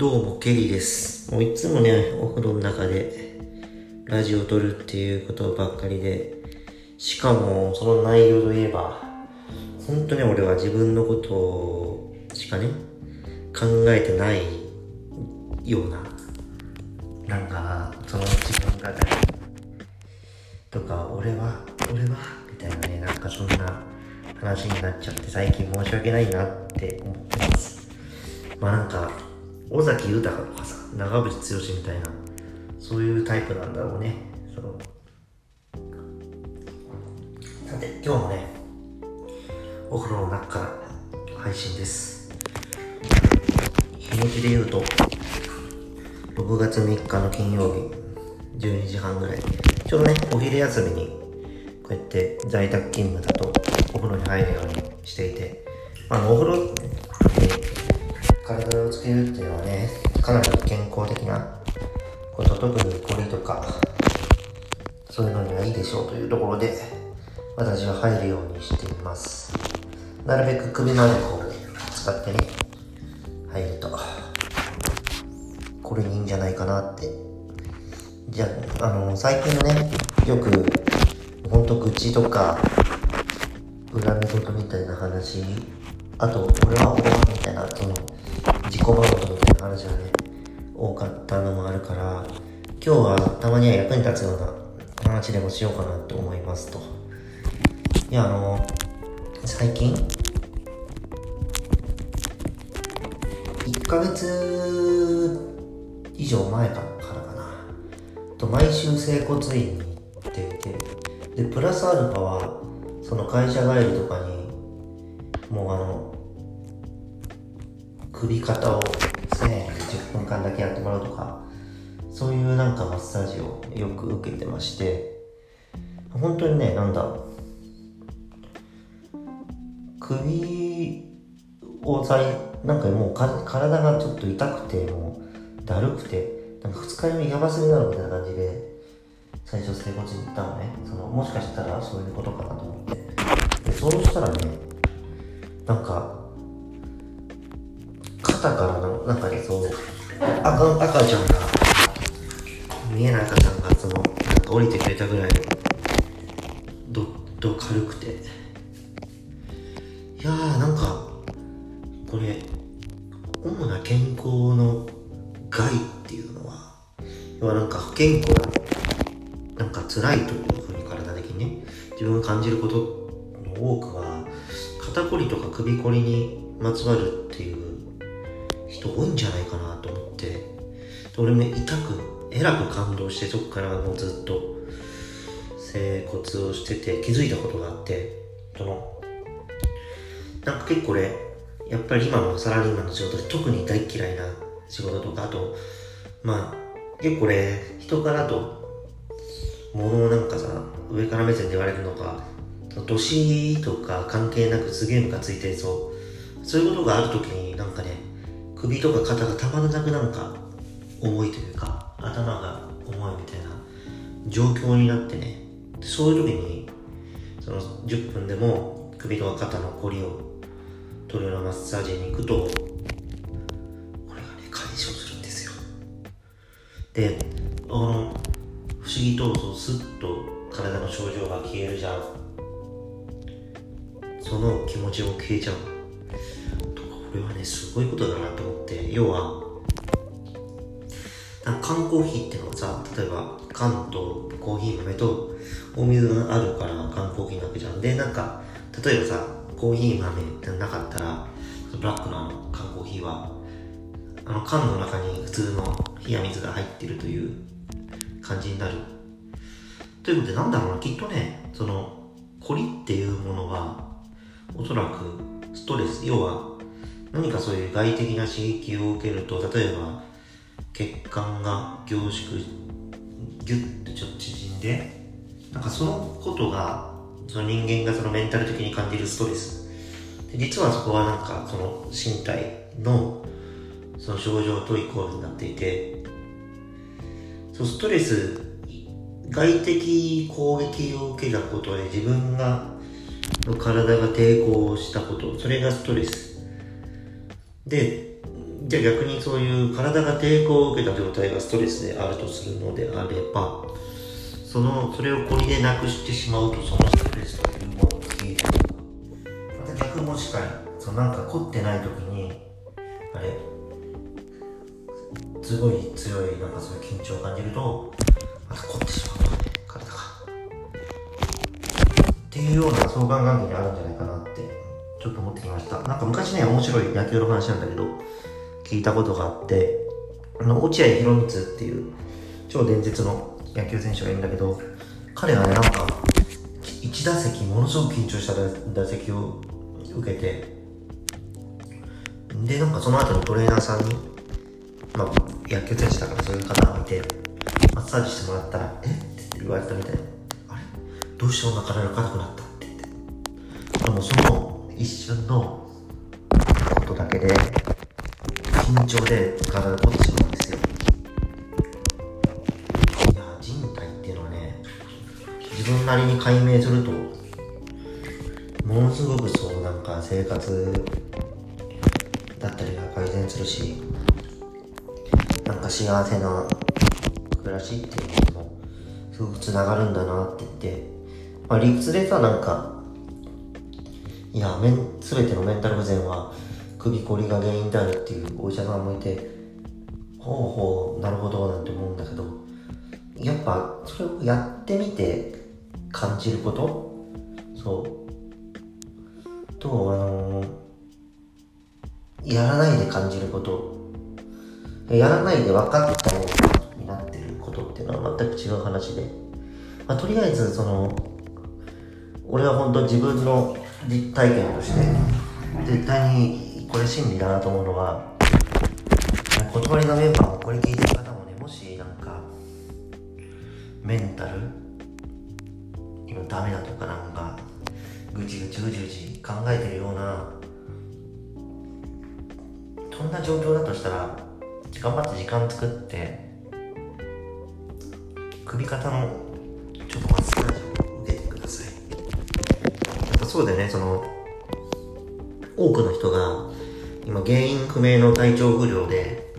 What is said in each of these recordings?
どうも、ケリーです。もういつもね、お風呂の中で、ラジオを撮るっていうことばっかりで、しかも、その内容といえば、本当に俺は自分のことしかね、考えてないような、なんか、その自分が誰とか、俺は、俺は、みたいなね、なんかそんな話になっちゃって、最近申し訳ないなって思ってます。まあなんか、尾崎豊とかさ、長渕剛みたいな、そういうタイプなんだろうね。そのさて、今日もね、お風呂の中から配信です。日にちで言うと、6月3日の金曜日、12時半ぐらい。ちょうどね、お昼休みに、こうやって在宅勤務だとお風呂に入るようにしていて、あ、のお風呂体をつけるっていうのはね、かなり健康的なこと、特にこりとか、そういうのにはいいでしょうというところで、私は入るようにしています。なるべく首までこう、使ってね、入ると、これにいいんじゃないかなって。じゃあ、あの、最近ね、よく、ほんと愚痴とか、恨み事みたいな話、あと、俺は俺はみたいな、その、自己満足みたいな話がね、多かったのもあるから、今日はたまには役に立つような話でもしようかなと思いますと。いや、あの、最近、1ヶ月以上前からかな、と毎週整骨院に行っていて、で、プラスアルファは、その会社帰りとかに、もうあの、首肩を1000円で10分間だけやってもらうとか、そういうなんかマッサージをよく受けてまして、本当にね、なんだ、首をさい、なんかもうか体がちょっと痛くて、もうだるくて、なんか二日酔いやばすぎなのみたいな感じで、最初整骨に行ったのね。その、もしかしたらそういうことかなと思って。で、そうしたらね、なんか、肩からの、な？んかね、そう、赤、赤ちゃんが、見えない赤ちゃんが、その、なんか降りてくれたぐらい、どっと軽くて。いやー、なんか、これ、主な健康の害っていうのは、要はなんか不健康だ、なんか辛いというふうに体的にね、自分が感じることの多くは、肩こりとか首こりにまつわるっていう人多いんじゃないかなと思って。俺も痛くえらく感動してそこからもうずっと整骨をしてて気づいたことがあってそのなんか結構俺やっぱり今のサラリーマンの仕事で特に大嫌いな仕事とかあとまあ結構俺人からと物をなんかさ上から目線で言われるのが年とか関係なくすげえムカついてそうそういうことがある時になんかね首とか肩がたまらなくなんか重いというか頭が重いみたいな状況になってね。そういう時にその10分でも首とか肩のこりを取るようなマッサージに行くとこれがね解消するんですよ。であの不思議とそうスッと体の症状が消えるじゃん。その気持ちも消えちゃう。これはねすごいことだなと思って要はなんか缶コーヒーっていうのはさ例えば缶とコーヒー豆とお水があるから缶コーヒーなわけじゃん。でなんか例えばさコーヒー豆ってなかったらブラックのの缶コーヒーはあの缶の中に普通の冷や水が入ってるという感じになる。ということでなんだろうなきっとねそのコリっていうものはおそらくストレス要は何かそういう外的な刺激を受けると例えば血管が凝縮ギュッとちょっと縮んでなんかそのことがその人間がそのメンタル的に感じるストレス。実はそこはなんかその身体のその症状とイコールになっていてそうストレス外的攻撃を受けたことで自分が体が抵抗したことそれがストレス。でじゃあ逆にそういう体が抵抗を受けた状態がストレスであるとするのであればそのそれをこりでなくしてしまうとそのストレスというものが消える。また逆もしかりそのなんか凝ってない時にあれすごい強いなんかそういう緊張を感じるとまた凝ってしまうのね体が。っていうような相関関係にあるんじゃないかな。昔ね面白い野球の話なんだけど聞いたことがあってあの落合博満っていう超伝説の野球選手がいるんだけど彼がねなんか1打席ものすごく緊張した打席を受けてでなんかその後にトレーナーさんにまあ野球選手だからそういう方がいてマッサージしてもらったら「えっ?」て言われたみたいな「あれ？どうしてこんな体が硬くなった?」って言ってでもその一瞬のことだけで緊張で体が凝ってしまうんですよ。いや人体っていうのはね自分なりに解明するとものすごくそうなんか生活だったりが改善するしなんか幸せな暮らしっていうのもすごくつながるんだなって言ってまあ理屈でさなんかいや全てのメンタル不全は首こりが原因であるっていうお医者さんもいてほうほうなるほどなんて思うんだけどやっぱそれをやってみて感じること？そう。とあのー、やらないで感じること。やらないで分かったようになってることっていうのは全く違う話で、まあ、とりあえずその俺は本当自分の実体験として絶対にこれ真理だなと思うのは断りのメンバーもこれ聞いてる方もねもしなんかメンタル今ダメだとかなんかぐちぐちぐちぐち考えてるようなそんな状況だとしたら頑張って時間作って首肩のちょっとマッサージを受けてください。やっぱそうでねその多くの人が今原因不明の体調不良で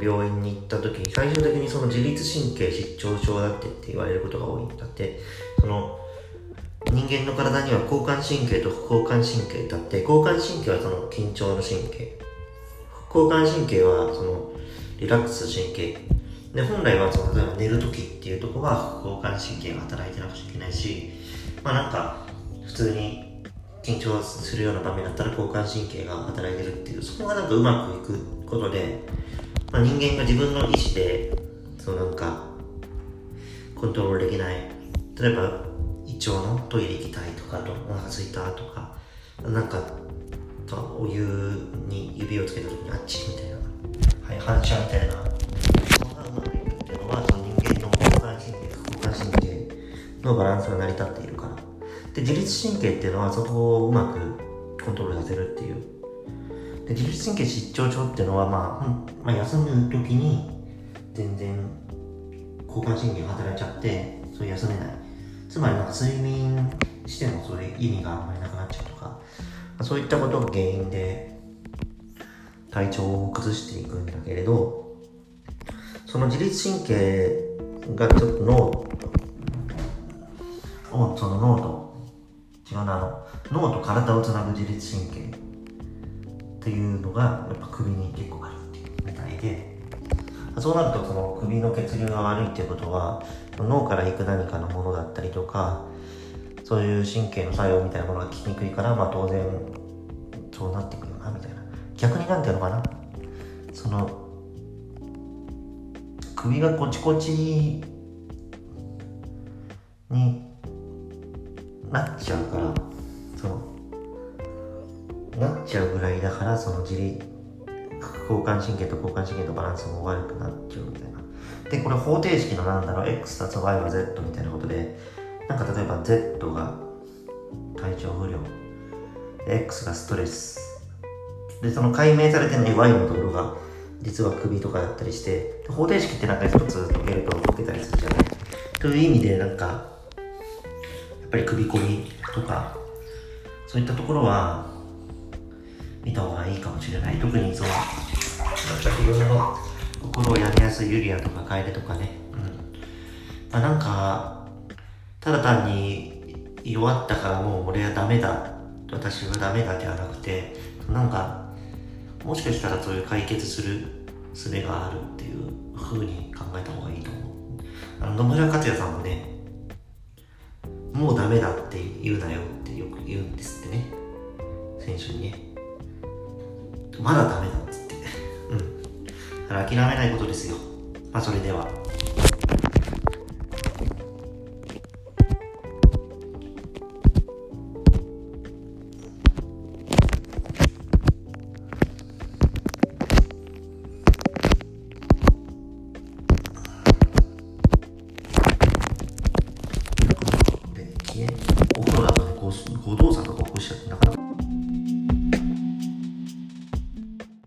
病院に行った時に最終的にその自律神経失調症だってって言われることが多いんだって。その人間の体には交感神経と副交感神経だって。交感神経はその緊張の神経。副交感神経はそのリラックス神経。で本来はその例えば寝る時っていうとこは副交感神経が働いてなくちゃいけないしまあなんか普通に緊張するような場面だったら交感神経が働いてるっていうそこがなんかうまくいくことで、まあ、人間が自分の意思でそうなんかコントロールできない。例えば胃腸のトイレ行きたいとかとお腹空いたとかなんかお湯に指をつけた時にあっちみたいなはい反射みたいなそんなうまくいくっていうのはその人間の交感神経副交感神経のバランスが成り立っているで自律神経っていうのはそこをうまくコントロールさせるっていう。で自律神経失調症っていうのは、まあ、まあ休む時に全然交感神経が働いちゃってそう休めない。つまりなんか睡眠してもそれ意味があんまりなくなっちゃうとか、まあ、そういったことが原因で体調を崩していくんだけれどその自律神経がちょっと脳をその脳と違うなあの脳と体をつなぐ自律神経っていうのがやっぱ首に結構あるっていうみたいで。そうなるとその首の血流が悪いっていうことは脳から行く何かのものだったりとかそういう神経の作用みたいなものが効きにくいからまあ当然そうなってくるよなみたいな。逆になんていうのかな。その首がコチコチになっちゃうから。そう。なっちゃうぐらいだからその自律交感神経と交感神経のバランスも悪くなっちゃうみたいな。でこれ方程式のなんだろう X たす Y は Z みたいなことでなんか例えば Z が体調不良。X がストレス。でその解明されてない Y のところが実は首とかだったりして方程式ってなんか一つ解けると解けたりするじゃない。という意味でなんかぱり首こりとかそういったところは見た方がいいかもしれない特にその自分の心を病みやすいユリアとか楓とかね。うん。まあなんか、ただ単に弱ったからもう俺はダメだ。私はダメだではなくて、なんか、もしかしたらそういう解決する術があるっていう風に考えた方がいいと思う。あの、野村克也さんもね、もうダメだって言うなよってよく言うんですってね。選手にね。まだダメだっつって。うん。だから諦めないことですよ。まあそれでは。